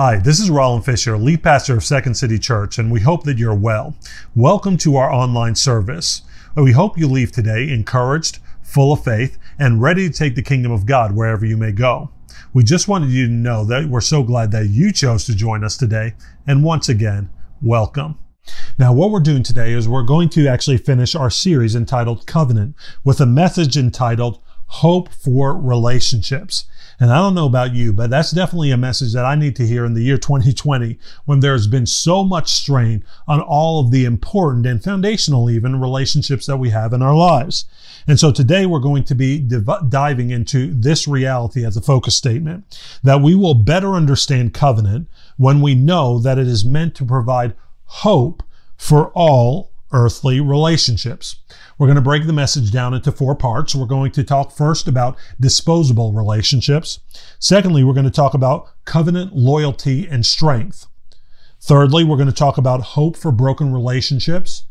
Hi, this is Roland Fisher, lead pastor of Second City Church, and we hope that you're well. Welcome to our online service. We hope you leave today encouraged, full of faith, and ready to take the kingdom of God wherever you may go. We just wanted you to know that we're so glad that you chose to join us today, and once again, welcome. Now, what we're doing today is we're going to actually finish our series entitled Covenant with a message entitled Hope for Relationships. And I don't know about you, but that's definitely a message that I need to hear in the year 2020 when there's been so much strain on all of the important and foundational even relationships that we have in our lives. And so today we're going to be div- diving into this reality as a focus statement that we will better understand covenant when we know that it is meant to provide hope for all earthly relationships. We're going to break the message down into four parts. We're going to talk first about disposable relationships. Secondly, we're going to talk about covenant loyalty and strength. Thirdly, we're going to talk about hope for broken relationships.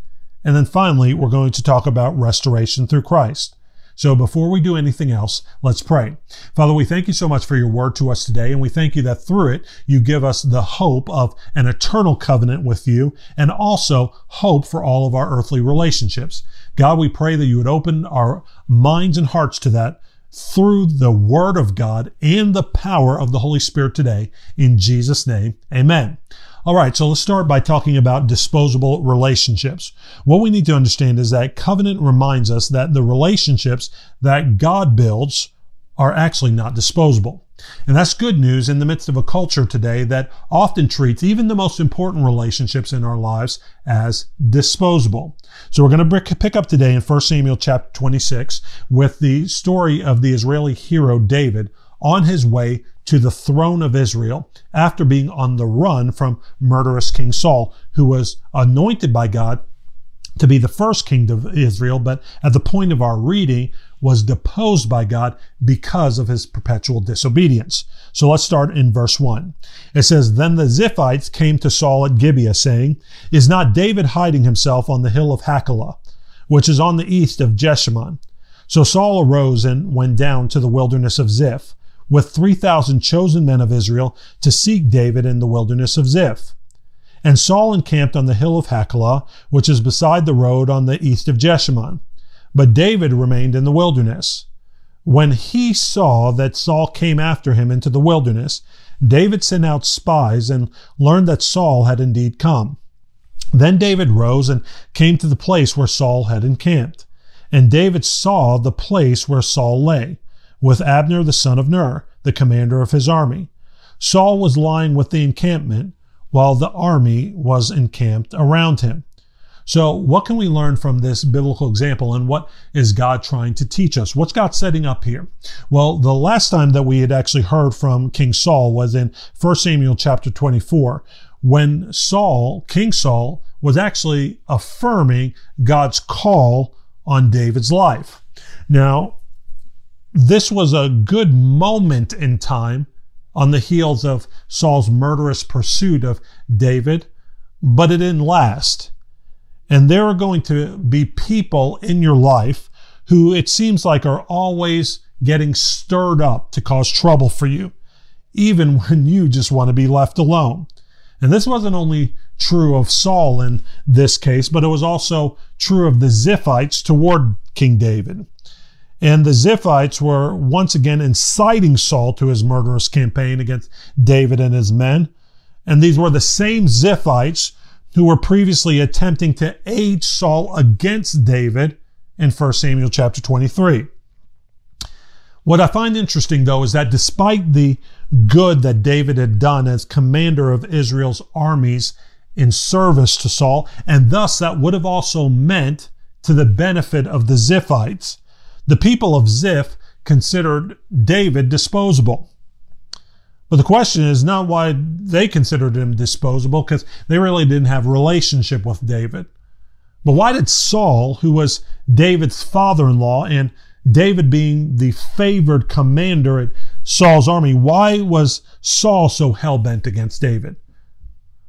And then finally, we're going to talk about restoration through Christ. So before we do anything else, let's pray. Father, we thank you so much for your word to us today, and we thank you that through it, you give us the hope of an eternal covenant with you and also hope for all of our earthly relationships. God, we pray that you would open our minds and hearts to that through the Word of God and the power of the Holy Spirit today. In Jesus' name, amen. All right, so let's start by talking about disposable relationships. What we need to understand is that covenant reminds us that the relationships that God builds are actually not disposable. And that's good news in the midst of a culture today that often treats even the most important relationships in our lives as disposable. So we're going to pick up today in 1 Samuel chapter 26 with the story of the Israeli hero David on his way to the throne of Israel after being on the run from murderous King Saul, who was anointed by God to be the first king of Israel, but at the point of our reading was deposed by God because of his perpetual disobedience. So let's start in verse 1. It says, Then the Ziphites came to Saul at Gibeah, saying, Is not David hiding himself on the hill of Hachilah, which is on the east of Jeshimon? So Saul arose and went down to the wilderness of Ziph with 3,000 chosen men of Israel to seek David in the wilderness of Ziph. And Saul encamped on the hill of Hachilah, which is beside the road on the east of Jeshimon. But David remained in the wilderness. When he saw that Saul came after him into the wilderness, David sent out spies and learned that Saul had indeed come. Then David rose and came to the place where Saul had encamped. And David saw the place where Saul lay with Abner the son of Ner, the commander of his army. Saul was lying with the encampment, while the army was encamped around him. So, what can we learn from this biblical example, and what is God trying to teach us? What's God setting up here? Well, the last time that we had actually heard from King Saul was in 1 Samuel chapter 24, when Saul, King Saul, was actually affirming God's call on David's life. Now, this was a good moment in time on the heels of Saul's murderous pursuit of David, but it didn't last. And there are going to be people in your life who it seems like are always getting stirred up to cause trouble for you, even when you just want to be left alone. And this wasn't only true of Saul in this case, but it was also true of the Ziphites toward King David. And the Ziphites were once again inciting Saul to his murderous campaign against David and his men. And these were the same Ziphites who were previously attempting to aid Saul against David in 1 Samuel chapter 23. What I find interesting though is that despite the good that David had done as commander of Israel's armies in service to Saul, and thus that would have also meant to the benefit of the Ziphites, the people of Ziph considered David disposable. But the question is not why they considered him disposable, because they really didn't have a relationship with David. But why did Saul, who was David's father in law and David being the favored commander at Saul's army, why was Saul so hell bent against David?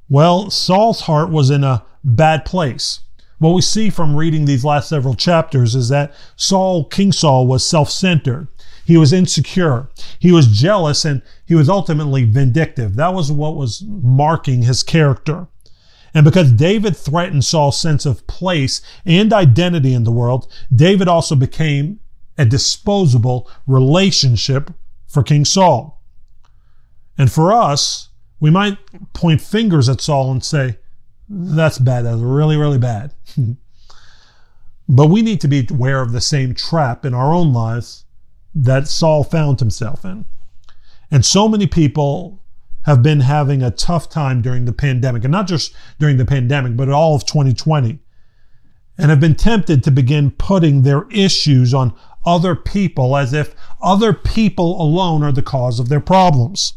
Well, Saul's heart was in a bad place. What we see from reading these last several chapters is that Saul, King Saul, was self centered. He was insecure. He was jealous and he was ultimately vindictive. That was what was marking his character. And because David threatened Saul's sense of place and identity in the world, David also became a disposable relationship for King Saul. And for us, we might point fingers at Saul and say, that's bad. That's really, really bad. but we need to be aware of the same trap in our own lives that Saul found himself in. And so many people have been having a tough time during the pandemic, and not just during the pandemic, but all of 2020, and have been tempted to begin putting their issues on other people as if other people alone are the cause of their problems.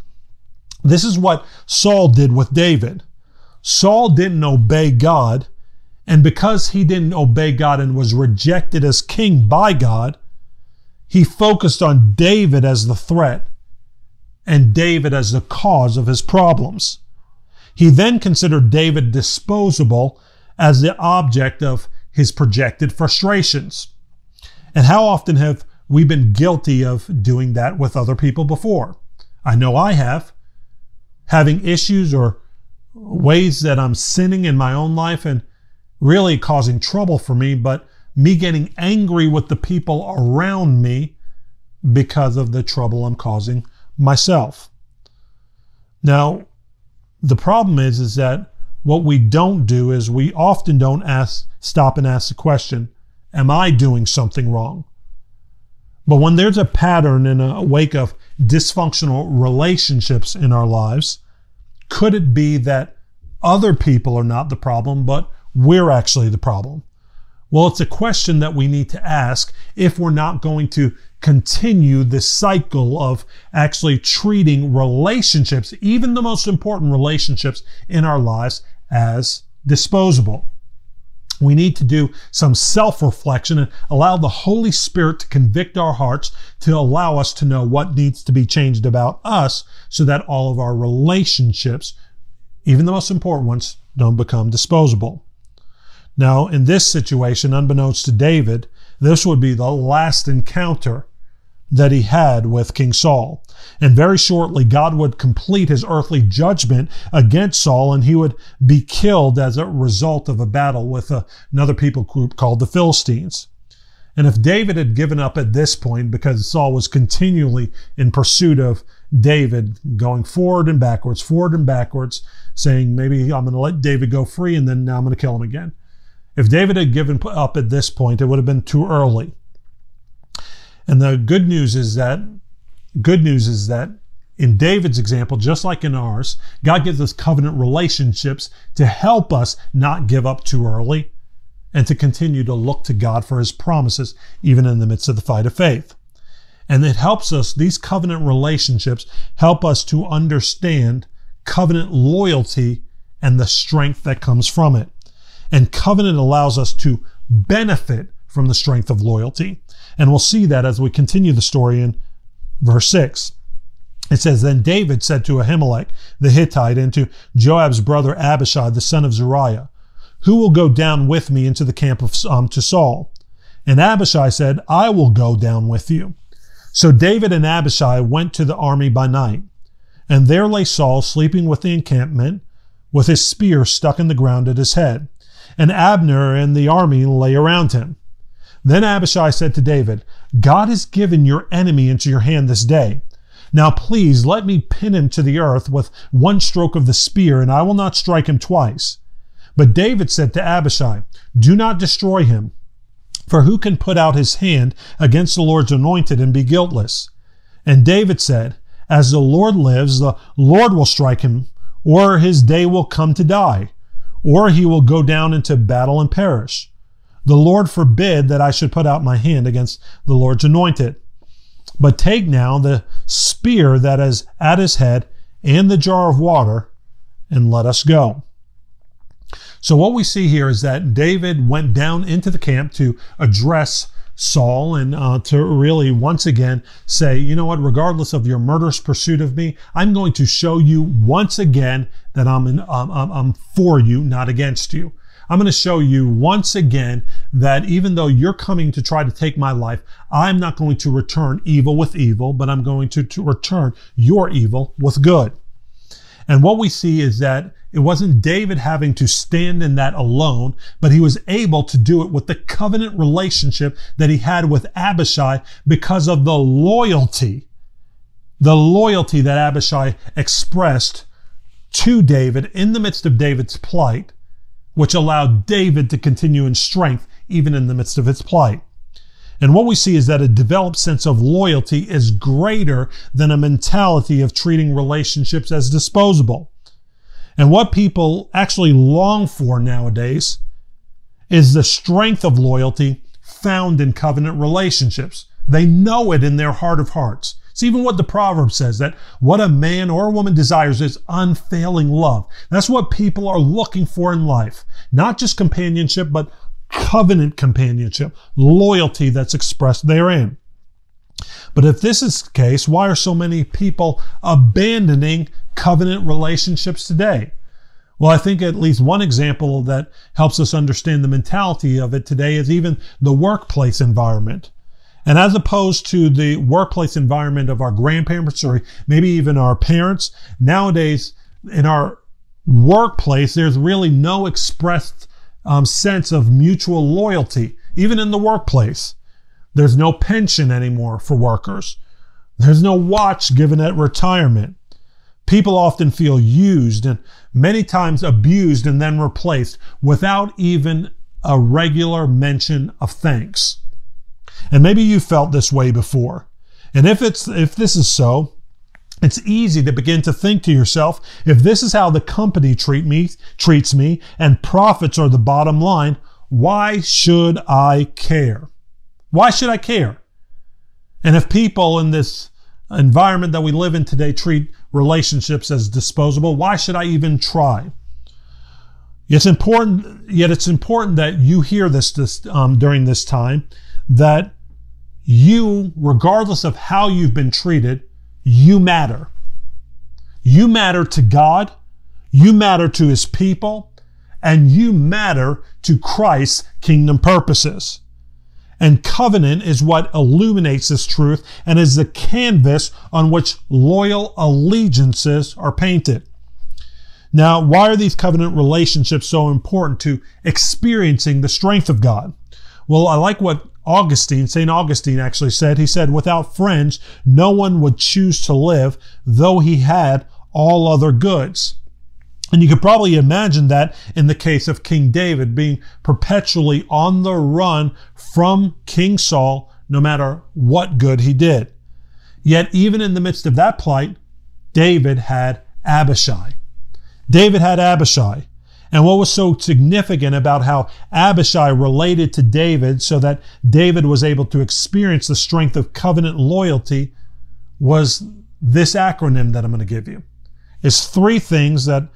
This is what Saul did with David. Saul didn't obey God, and because he didn't obey God and was rejected as king by God, he focused on David as the threat and David as the cause of his problems. He then considered David disposable as the object of his projected frustrations. And how often have we been guilty of doing that with other people before? I know I have. Having issues or ways that I'm sinning in my own life and really causing trouble for me, but me getting angry with the people around me because of the trouble I'm causing myself. Now, the problem is, is that what we don't do is we often don't ask, stop and ask the question, am I doing something wrong? But when there's a pattern in a wake of dysfunctional relationships in our lives, could it be that other people are not the problem, but we're actually the problem? Well, it's a question that we need to ask if we're not going to continue this cycle of actually treating relationships, even the most important relationships in our lives, as disposable. We need to do some self reflection and allow the Holy Spirit to convict our hearts to allow us to know what needs to be changed about us so that all of our relationships, even the most important ones, don't become disposable. Now, in this situation, unbeknownst to David, this would be the last encounter that he had with King Saul. And very shortly, God would complete his earthly judgment against Saul, and he would be killed as a result of a battle with another people group called the Philistines. And if David had given up at this point because Saul was continually in pursuit of David, going forward and backwards, forward and backwards, saying, maybe I'm going to let David go free and then now I'm going to kill him again. If David had given up at this point, it would have been too early. And the good news is that good news is that in David's example, just like in ours, God gives us covenant relationships to help us not give up too early and to continue to look to God for his promises, even in the midst of the fight of faith. And it helps us, these covenant relationships help us to understand covenant loyalty and the strength that comes from it. And covenant allows us to benefit from the strength of loyalty. And we'll see that as we continue the story in verse 6. It says, Then David said to Ahimelech the Hittite and to Joab's brother Abishai the son of Zeruiah, Who will go down with me into the camp of um, to Saul? And Abishai said, I will go down with you. So David and Abishai went to the army by night. And there lay Saul sleeping with the encampment, with his spear stuck in the ground at his head. And Abner and the army lay around him. Then Abishai said to David, God has given your enemy into your hand this day. Now please let me pin him to the earth with one stroke of the spear, and I will not strike him twice. But David said to Abishai, Do not destroy him. For who can put out his hand against the Lord's anointed and be guiltless? And David said, As the Lord lives, the Lord will strike him, or his day will come to die, or he will go down into battle and perish. The Lord forbid that I should put out my hand against the Lord's anointed. But take now the spear that is at his head and the jar of water, and let us go. So, what we see here is that David went down into the camp to address Saul and uh, to really once again say, you know what, regardless of your murderous pursuit of me, I'm going to show you once again that I'm, in, um, I'm for you, not against you. I'm going to show you once again that even though you're coming to try to take my life, I'm not going to return evil with evil, but I'm going to, to return your evil with good. And what we see is that it wasn't David having to stand in that alone, but he was able to do it with the covenant relationship that he had with Abishai because of the loyalty, the loyalty that Abishai expressed to David in the midst of David's plight, which allowed David to continue in strength even in the midst of its plight. And what we see is that a developed sense of loyalty is greater than a mentality of treating relationships as disposable. And what people actually long for nowadays is the strength of loyalty found in covenant relationships. They know it in their heart of hearts. It's even what the proverb says that what a man or a woman desires is unfailing love. That's what people are looking for in life. Not just companionship, but covenant companionship, loyalty that's expressed therein. But if this is the case, why are so many people abandoning covenant relationships today? Well, I think at least one example that helps us understand the mentality of it today is even the workplace environment. And as opposed to the workplace environment of our grandparents or maybe even our parents, nowadays in our workplace, there's really no expressed um, sense of mutual loyalty, even in the workplace. There's no pension anymore for workers. There's no watch given at retirement. People often feel used and many times abused and then replaced without even a regular mention of thanks. And maybe you felt this way before. And if it's if this is so, it's easy to begin to think to yourself, if this is how the company treat me, treats me, and profits are the bottom line, why should I care? Why should I care? And if people in this environment that we live in today treat relationships as disposable, why should I even try? It's important, yet it's important that you hear this, this um, during this time, that you, regardless of how you've been treated, you matter. You matter to God, you matter to his people, and you matter to Christ's kingdom purposes. And covenant is what illuminates this truth and is the canvas on which loyal allegiances are painted. Now, why are these covenant relationships so important to experiencing the strength of God? Well, I like what Augustine, St. Augustine actually said, he said, without friends, no one would choose to live, though he had all other goods. And you could probably imagine that in the case of King David being perpetually on the run from King Saul, no matter what good he did. Yet, even in the midst of that plight, David had Abishai. David had Abishai. And what was so significant about how Abishai related to David so that David was able to experience the strength of covenant loyalty was this acronym that I'm going to give you. It's three things that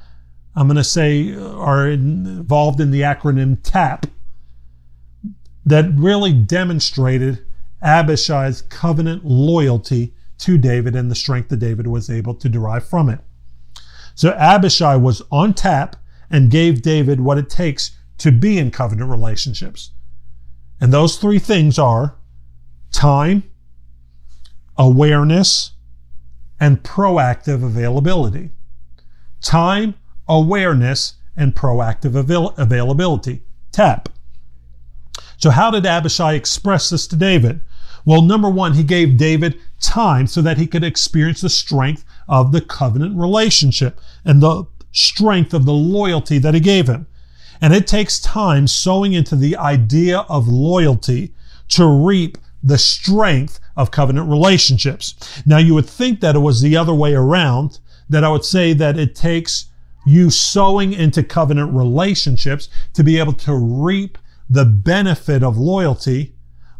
I'm going to say are involved in the acronym TAP that really demonstrated Abishai's covenant loyalty to David and the strength that David was able to derive from it. So Abishai was on tap and gave David what it takes to be in covenant relationships. And those three things are time, awareness, and proactive availability. Time, awareness, and proactive avail- availability. TAP. So, how did Abishai express this to David? Well, number one, he gave David time so that he could experience the strength of the covenant relationship and the strength of the loyalty that he gave him. And it takes time sowing into the idea of loyalty to reap the strength of covenant relationships. Now, you would think that it was the other way around, that I would say that it takes you sowing into covenant relationships to be able to reap the benefit of loyalty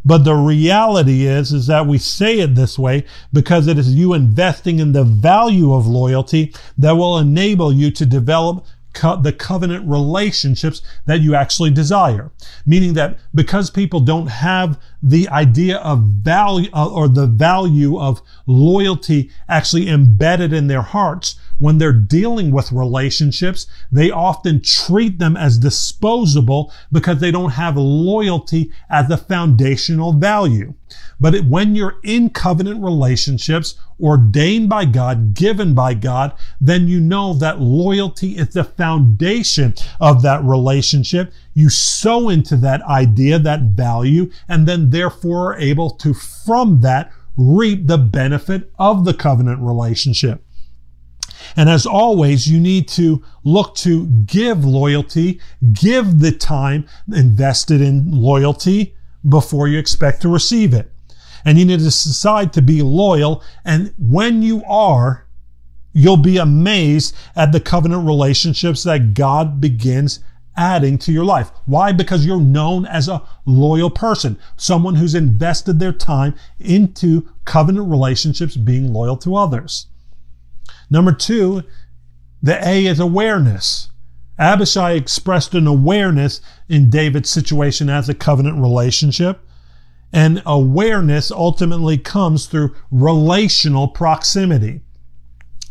but the reality is, is that we say it this way because it is you investing in the value of loyalty that will enable you to develop co- the covenant relationships that you actually desire. Meaning that because people don't have the idea of value uh, or the value of loyalty actually embedded in their hearts. When they're dealing with relationships, they often treat them as disposable because they don't have loyalty as a foundational value. But it, when you're in covenant relationships, ordained by God, given by God, then you know that loyalty is the foundation of that relationship. You sow into that idea, that value, and then therefore are able to, from that, reap the benefit of the covenant relationship. And as always, you need to look to give loyalty, give the time invested in loyalty before you expect to receive it and you need to decide to be loyal. And when you are, you'll be amazed at the covenant relationships that God begins adding to your life. Why? Because you're known as a loyal person, someone who's invested their time into covenant relationships, being loyal to others. Number two, the A is awareness. Abishai expressed an awareness in David's situation as a covenant relationship. And awareness ultimately comes through relational proximity.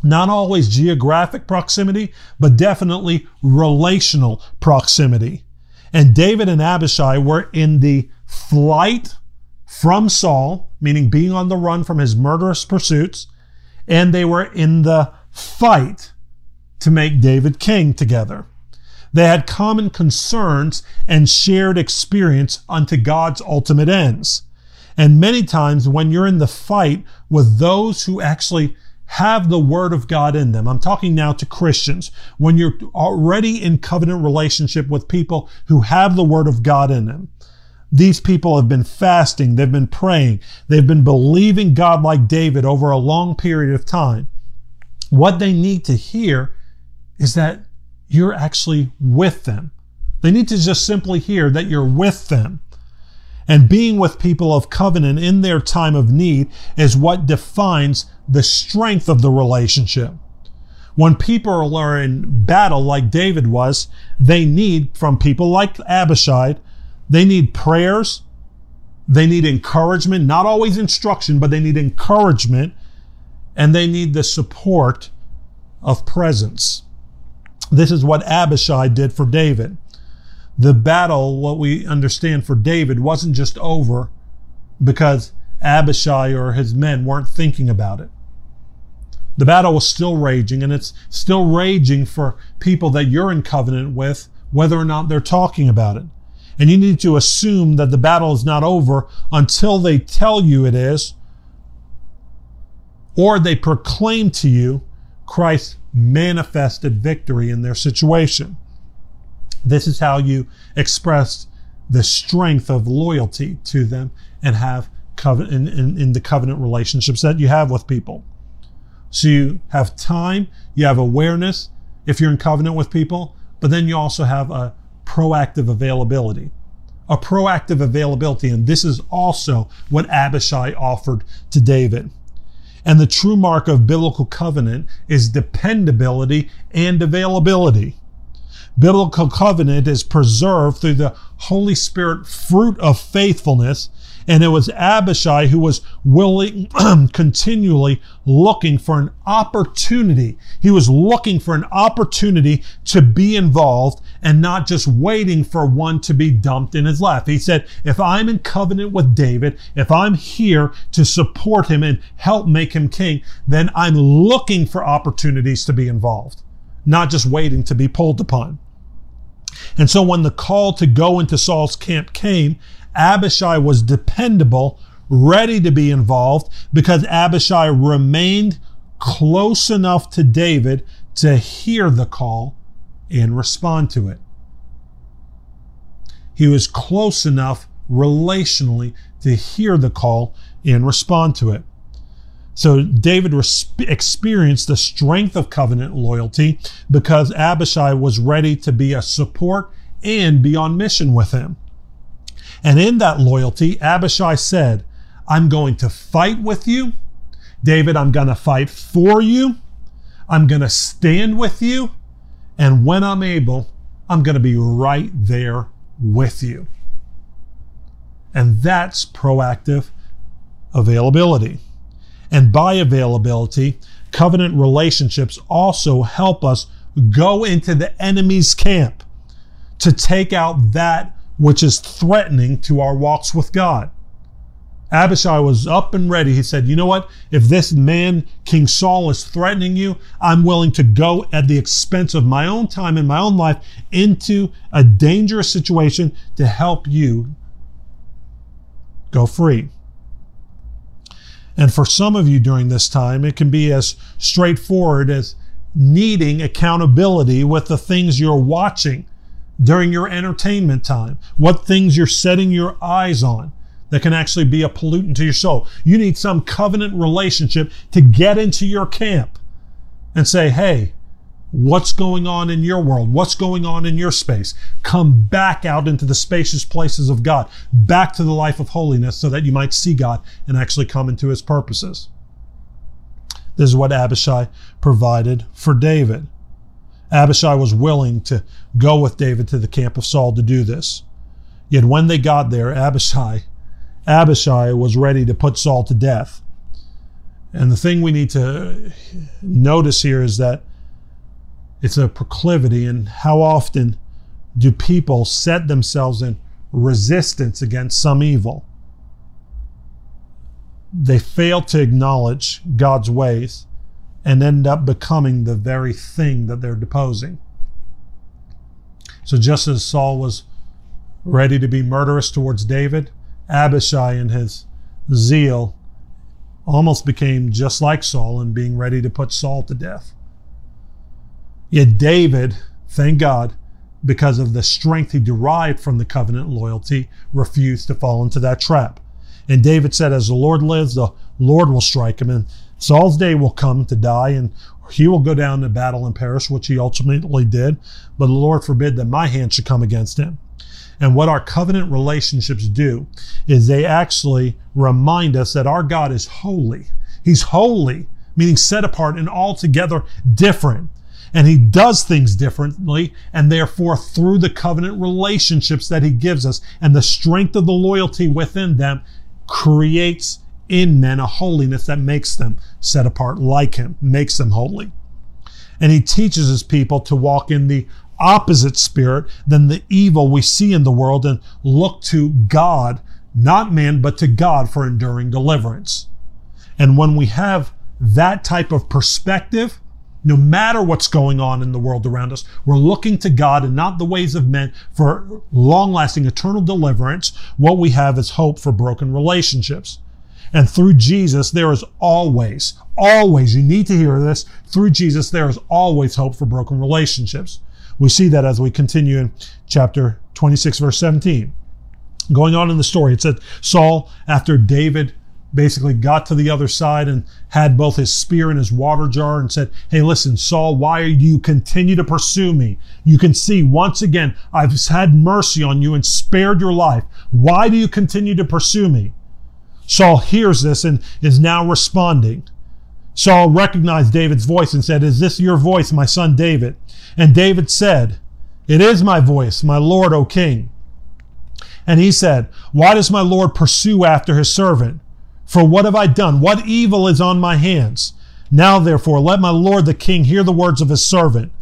Not always geographic proximity, but definitely relational proximity. And David and Abishai were in the flight from Saul, meaning being on the run from his murderous pursuits, and they were in the fight to make David king together. They had common concerns and shared experience unto God's ultimate ends. And many times when you're in the fight with those who actually have the word of God in them. I'm talking now to Christians. When you're already in covenant relationship with people who have the word of God in them. These people have been fasting. They've been praying. They've been believing God like David over a long period of time. What they need to hear is that you're actually with them. They need to just simply hear that you're with them. And being with people of covenant in their time of need is what defines the strength of the relationship. When people are in battle like David was, they need from people like Abishai, they need prayers, they need encouragement, not always instruction, but they need encouragement, and they need the support of presence. This is what Abishai did for David. The battle, what we understand for David, wasn't just over because Abishai or his men weren't thinking about it. The battle was still raging, and it's still raging for people that you're in covenant with, whether or not they're talking about it. And you need to assume that the battle is not over until they tell you it is, or they proclaim to you Christ's manifested victory in their situation. This is how you express the strength of loyalty to them and have covenant in, in, in, the covenant relationships that you have with people. So you have time, you have awareness if you're in covenant with people, but then you also have a proactive availability. A proactive availability, and this is also what Abishai offered to David. And the true mark of biblical covenant is dependability and availability. Biblical covenant is preserved through the Holy Spirit fruit of faithfulness. And it was Abishai who was willing, continually looking for an opportunity. He was looking for an opportunity to be involved and not just waiting for one to be dumped in his lap. He said, if I'm in covenant with David, if I'm here to support him and help make him king, then I'm looking for opportunities to be involved, not just waiting to be pulled upon. And so when the call to go into Saul's camp came, Abishai was dependable, ready to be involved because Abishai remained close enough to David to hear the call and respond to it. He was close enough relationally to hear the call and respond to it. So David experienced the strength of covenant loyalty because Abishai was ready to be a support and be on mission with him. And in that loyalty, Abishai said, I'm going to fight with you. David, I'm going to fight for you. I'm going to stand with you. And when I'm able, I'm going to be right there with you. And that's proactive availability. And by availability, covenant relationships also help us go into the enemy's camp to take out that which is threatening to our walks with God. Abishai was up and ready. He said, You know what? If this man, King Saul, is threatening you, I'm willing to go at the expense of my own time and my own life into a dangerous situation to help you go free. And for some of you during this time, it can be as straightforward as needing accountability with the things you're watching during your entertainment time, what things you're setting your eyes on that can actually be a pollutant to your soul. You need some covenant relationship to get into your camp and say, hey, what's going on in your world? What's going on in your space? Come back out into the spacious places of God, back to the life of holiness so that you might see God and actually come into his purposes. This is what Abishai provided for David. Abishai was willing to go with David to the camp of Saul to do this. Yet when they got there, Abishai, Abishai was ready to put Saul to death. And the thing we need to notice here is that it's a proclivity, and how often do people set themselves in resistance against some evil? They fail to acknowledge God's ways and end up becoming the very thing that they're deposing. So just as Saul was ready to be murderous towards David, Abishai in his zeal almost became just like Saul in being ready to put Saul to death. Yet David, thank God, because of the strength he derived from the covenant loyalty, refused to fall into that trap. And David said, As the Lord lives, the Lord will strike him. And Saul's day will come to die, and he will go down to battle and perish, which he ultimately did. But the Lord forbid that my hand should come against him. And what our covenant relationships do is they actually remind us that our God is holy. He's holy, meaning set apart and altogether different. And he does things differently, and therefore, through the covenant relationships that he gives us and the strength of the loyalty within them, creates in men a holiness that makes them set apart like him, makes them holy. And he teaches his people to walk in the opposite spirit than the evil we see in the world and look to God, not man, but to God for enduring deliverance. And when we have that type of perspective, no matter what's going on in the world around us, we're looking to God and not the ways of men for long lasting eternal deliverance. What we have is hope for broken relationships. And through Jesus, there is always, always, you need to hear this, through Jesus, there is always hope for broken relationships. We see that as we continue in chapter 26, verse 17. Going on in the story, it said Saul, after David basically got to the other side and had both his spear and his water jar and said, Hey, listen, Saul, why do you continue to pursue me? You can see once again, I've had mercy on you and spared your life. Why do you continue to pursue me? Saul hears this and is now responding. Saul recognized David's voice and said, Is this your voice, my son David? And David said, It is my voice, my Lord, O king. And he said, Why does my Lord pursue after his servant? For what have I done? What evil is on my hands? Now, therefore, let my Lord the king hear the words of his servant.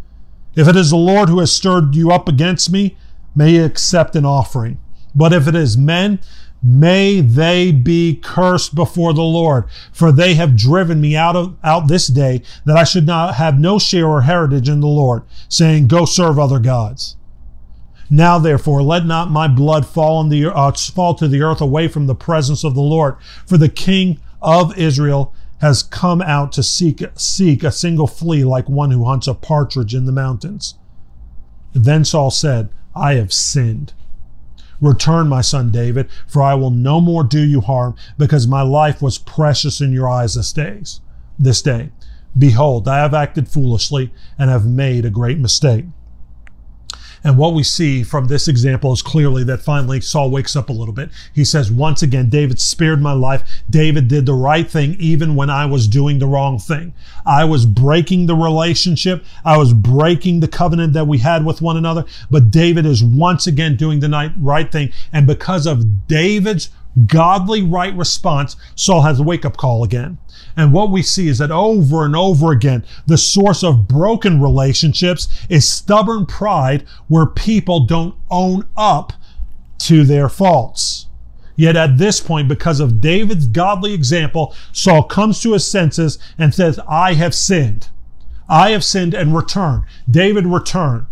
If it is the Lord who has stirred you up against me, may he accept an offering. But if it is men, May they be cursed before the Lord, for they have driven me out of out this day that I should not have no share or heritage in the Lord, saying, Go serve other gods. Now therefore, let not my blood fall on the uh, fall to the earth away from the presence of the Lord, for the King of Israel has come out to seek seek a single flea like one who hunts a partridge in the mountains. Then Saul said, I have sinned. Return, my son David, for I will no more do you harm, because my life was precious in your eyes this days, this day. Behold, I have acted foolishly and have made a great mistake. And what we see from this example is clearly that finally Saul wakes up a little bit. He says, Once again, David spared my life. David did the right thing even when I was doing the wrong thing. I was breaking the relationship. I was breaking the covenant that we had with one another. But David is once again doing the right thing. And because of David's godly right response, Saul has a wake up call again. And what we see is that over and over again, the source of broken relationships is stubborn pride where people don't own up to their faults. Yet at this point, because of David's godly example, Saul comes to his senses and says, I have sinned. I have sinned and return. David, return.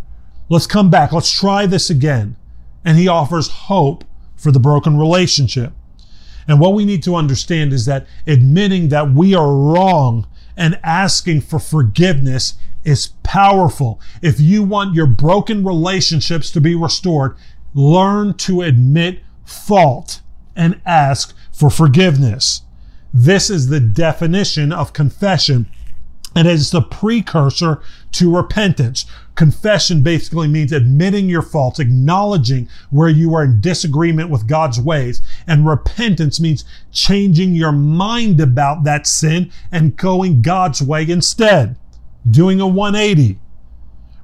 Let's come back. Let's try this again. And he offers hope for the broken relationship. And what we need to understand is that admitting that we are wrong and asking for forgiveness is powerful. If you want your broken relationships to be restored, learn to admit fault and ask for forgiveness. This is the definition of confession and it is the precursor to repentance. Confession basically means admitting your faults, acknowledging where you are in disagreement with God's ways. And repentance means changing your mind about that sin and going God's way instead, doing a 180.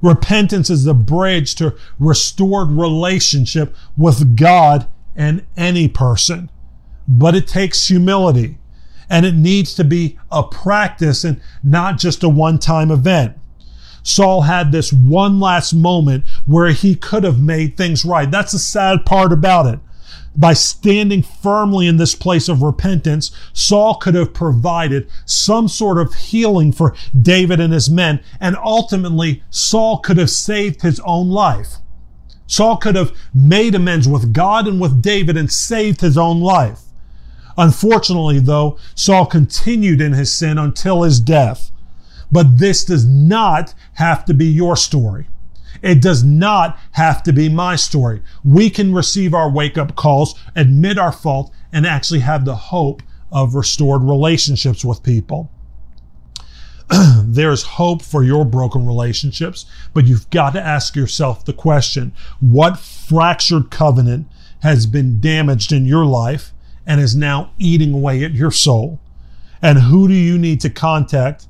Repentance is the bridge to restored relationship with God and any person. But it takes humility and it needs to be a practice and not just a one time event. Saul had this one last moment where he could have made things right. That's the sad part about it. By standing firmly in this place of repentance, Saul could have provided some sort of healing for David and his men, and ultimately, Saul could have saved his own life. Saul could have made amends with God and with David and saved his own life. Unfortunately, though, Saul continued in his sin until his death. But this does not have to be your story. It does not have to be my story. We can receive our wake up calls, admit our fault, and actually have the hope of restored relationships with people. There's hope for your broken relationships, but you've got to ask yourself the question what fractured covenant has been damaged in your life and is now eating away at your soul? And who do you need to contact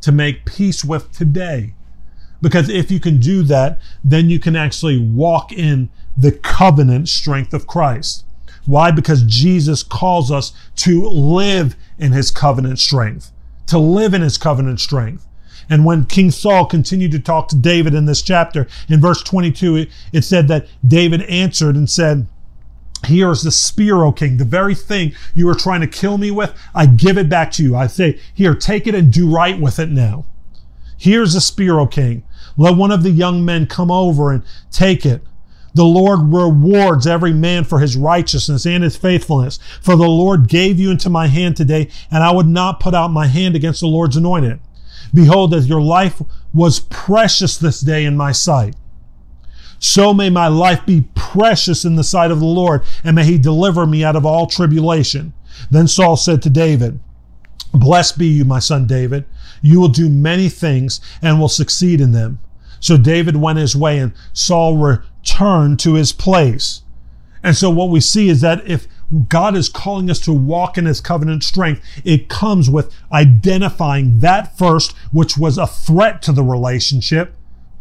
to make peace with today? Because if you can do that, then you can actually walk in the covenant strength of Christ. Why? Because Jesus calls us to live in his covenant strength, to live in his covenant strength. And when King Saul continued to talk to David in this chapter, in verse 22, it, said that David answered and said, here is the spear, O king, the very thing you were trying to kill me with. I give it back to you. I say, here, take it and do right with it now. Here's the spear, O king. Let one of the young men come over and take it. The Lord rewards every man for his righteousness and his faithfulness. For the Lord gave you into my hand today, and I would not put out my hand against the Lord's anointed. Behold, as your life was precious this day in my sight so may my life be precious in the sight of the Lord, and may he deliver me out of all tribulation. Then Saul said to David, Blessed be you, my son David. You will do many things and will succeed in them. So David went his way and Saul returned to his place. And so what we see is that if God is calling us to walk in his covenant strength, it comes with identifying that first, which was a threat to the relationship,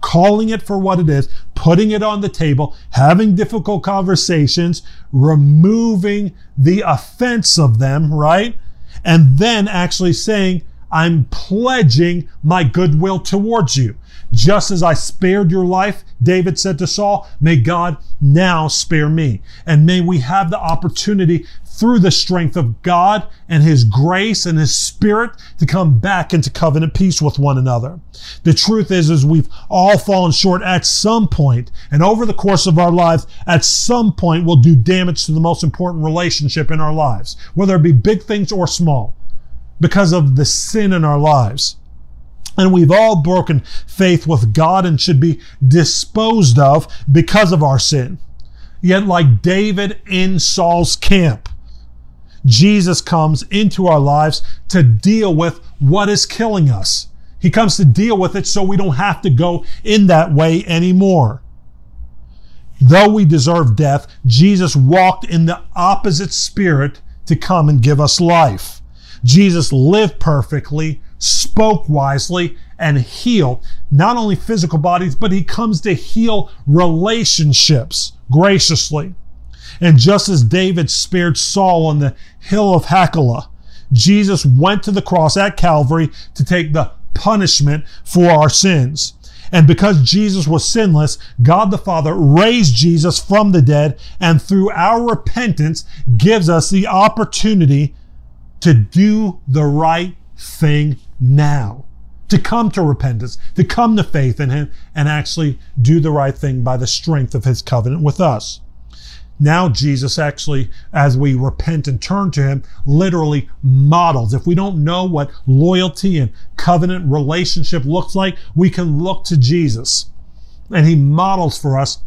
calling it for what it is, putting it on the table, having difficult conversations, removing the offense of them, right? And then actually saying, I'm pledging my goodwill towards you. Just as I spared your life, David said to Saul, may God now spare me. And may we have the opportunity through the strength of God and His grace and His Spirit to come back into covenant peace with one another. The truth is, is we've all fallen short at some point, and over the course of our lives, at some point, we'll do damage to the most important relationship in our lives, whether it be big things or small, because of the sin in our lives. And we've all broken faith with God and should be disposed of because of our sin. Yet, like David in Saul's camp, Jesus comes into our lives to deal with what is killing us. He comes to deal with it so we don't have to go in that way anymore. Though we deserve death, Jesus walked in the opposite spirit to come and give us life. Jesus lived perfectly, spoke wisely, and healed not only physical bodies, but he comes to heal relationships graciously. And just as David spared Saul on the hill of Hachilah, Jesus went to the cross at Calvary to take the punishment for our sins. And because Jesus was sinless, God the Father raised Jesus from the dead and through our repentance gives us the opportunity to do the right thing now, to come to repentance, to come to faith in Him, and actually do the right thing by the strength of His covenant with us. Now, Jesus actually, as we repent and turn to Him, literally models. If we don't know what loyalty and covenant relationship looks like, we can look to Jesus. And He models for us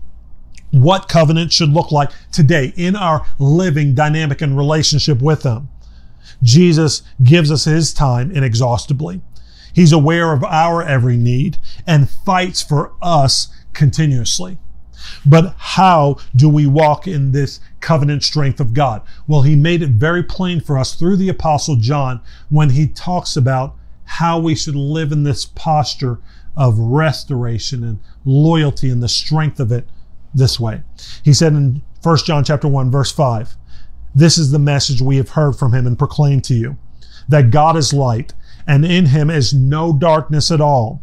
what covenant should look like today in our living, dynamic, and relationship with Him. Jesus gives us his time inexhaustibly. He's aware of our every need and fights for us continuously. But how do we walk in this covenant strength of God? Well, he made it very plain for us through the apostle John when he talks about how we should live in this posture of restoration and loyalty and the strength of it this way. He said in 1 John chapter 1 verse 5, this is the message we have heard from him and proclaimed to you that God is light, and in him is no darkness at all.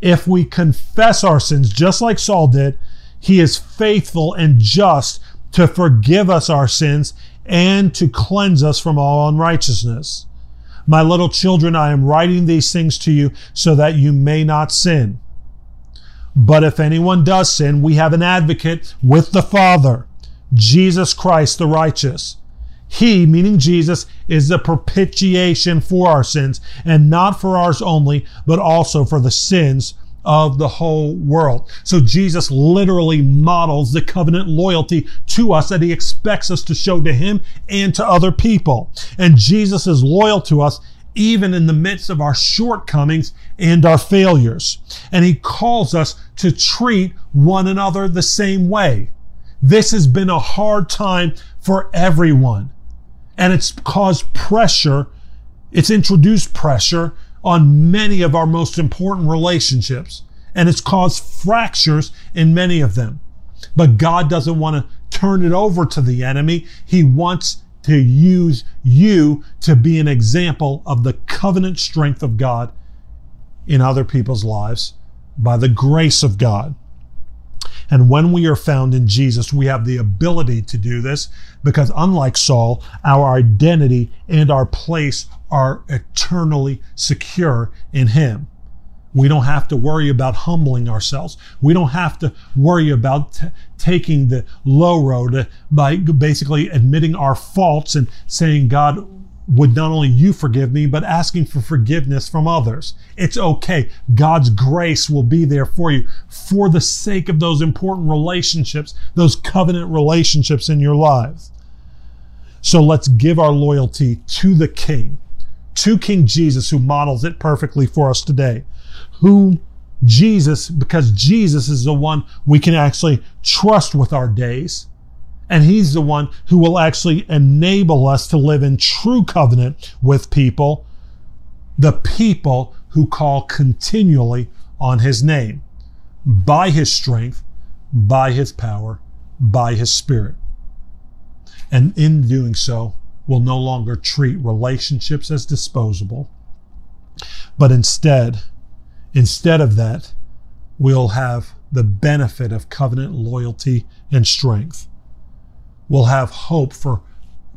If we confess our sins, just like Saul did, he is faithful and just to forgive us our sins and to cleanse us from all unrighteousness. My little children, I am writing these things to you so that you may not sin. But if anyone does sin, we have an advocate with the Father, Jesus Christ the righteous. He, meaning Jesus, is the propitiation for our sins, and not for ours only, but also for the sins of the whole world. So Jesus literally models the covenant loyalty to us that he expects us to show to him and to other people. And Jesus is loyal to us even in the midst of our shortcomings and our failures. And he calls us to treat one another the same way. This has been a hard time for everyone. And it's caused pressure. It's introduced pressure on many of our most important relationships. And it's caused fractures in many of them. But God doesn't want to turn it over to the enemy. He wants to use you to be an example of the covenant strength of God in other people's lives by the grace of God. And when we are found in Jesus, we have the ability to do this because unlike Saul, our identity and our place are eternally secure in Him. We don't have to worry about humbling ourselves. We don't have to worry about t- taking the low road by basically admitting our faults and saying, God, would not only you forgive me, but asking for forgiveness from others. It's okay. God's grace will be there for you for the sake of those important relationships, those covenant relationships in your lives. So let's give our loyalty to the King, to King Jesus, who models it perfectly for us today. Who Jesus, because Jesus is the one we can actually trust with our days and he's the one who will actually enable us to live in true covenant with people, the people who call continually on his name by his strength, by his power, by his spirit. And in doing so, will no longer treat relationships as disposable, but instead, instead of that, we'll have the benefit of covenant loyalty and strength will have hope for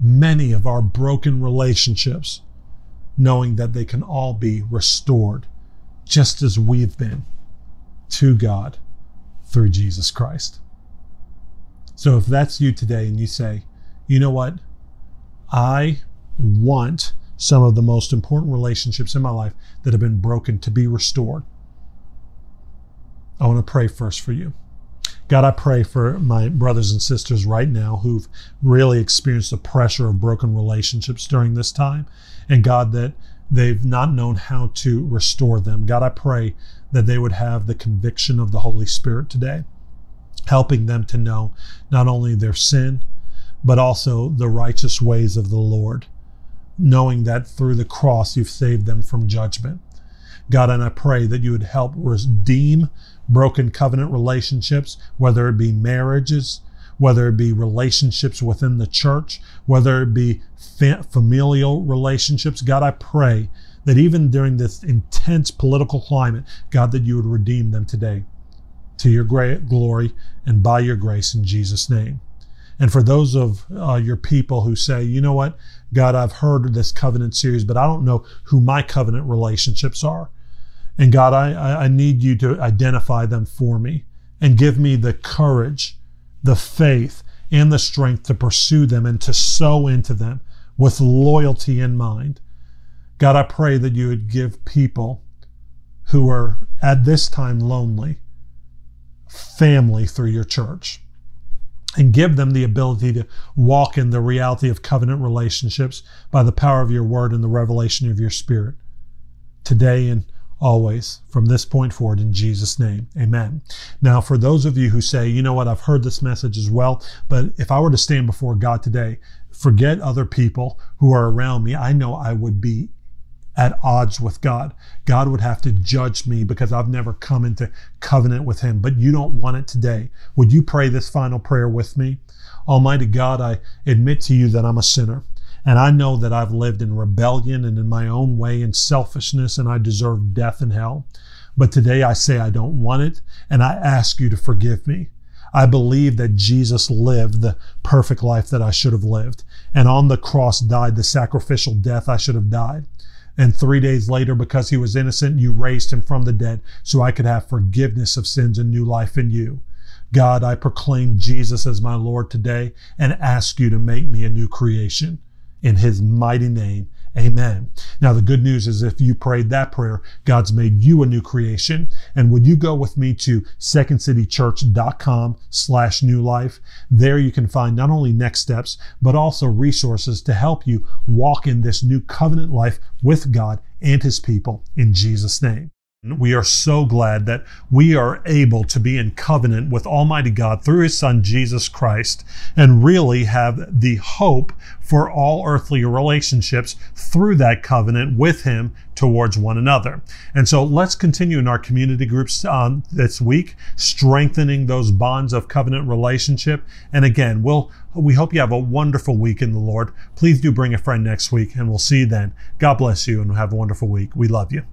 many of our broken relationships, knowing that they can all be restored just as we've been to God through Jesus Christ. So if that's you today and you say, you know what? I want some of the most important relationships in my life that have been broken to be restored. I want to pray first for you. God, I pray for my brothers and sisters right now who've really experienced the pressure of broken relationships during this time. And God, that they've not known how to restore them. God, I pray that they would have the conviction of the Holy Spirit today, helping them to know not only their sin, but also the righteous ways of the Lord, knowing that through the cross you've saved them from judgment. God, and I pray that you would help redeem broken covenant relationships, whether it be marriages, whether it be relationships within the church, whether it be familial relationships. God, I pray that even during this intense political climate, God, that you would redeem them today to your great glory and by your grace in Jesus' name. And for those of uh, your people who say, you know what, God, I've heard this covenant series, but I don't know who my covenant relationships are. And God, I, I need you to identify them for me and give me the courage, the faith, and the strength to pursue them and to sow into them with loyalty in mind. God, I pray that you would give people who are at this time lonely family through your church and give them the ability to walk in the reality of covenant relationships by the power of your word and the revelation of your spirit today and always from this point forward in Jesus' name. Amen. Now, for those of you who say, you know what, I've heard this message as well, but if I were to stand before God today, forget other people who are around me, I know I would be at odds with God. God would have to judge me because I've never come into covenant with Him, but you don't want it today. Would you pray this final prayer with me? Almighty God, I admit to you that I'm a sinner. And I know that I've lived in rebellion and in my own way in selfishness, and I deserve death and hell. But today I say I don't want it, and I ask you to forgive me. I believe that Jesus lived the perfect life that I should have lived, and on the cross died the sacrificial death I should have died. And three days later, because he was innocent, you raised him from the dead so I could have forgiveness of sins and new life in you. God, I proclaim Jesus as my Lord today and ask you to make me a new creation in his mighty name. Amen. Now, the good news is if you prayed that prayer, God's made you a new creation. And would you go with me to secondcitychurch.com slash new life? There you can find not only next steps, but also resources to help you walk in this new covenant life with God and his people in Jesus' name. We are so glad that we are able to be in covenant with Almighty God through His Son Jesus Christ and really have the hope for all earthly relationships through that covenant with Him towards one another. And so let's continue in our community groups um, this week, strengthening those bonds of covenant relationship. And again, we'll we hope you have a wonderful week in the Lord. Please do bring a friend next week, and we'll see you then. God bless you and have a wonderful week. We love you.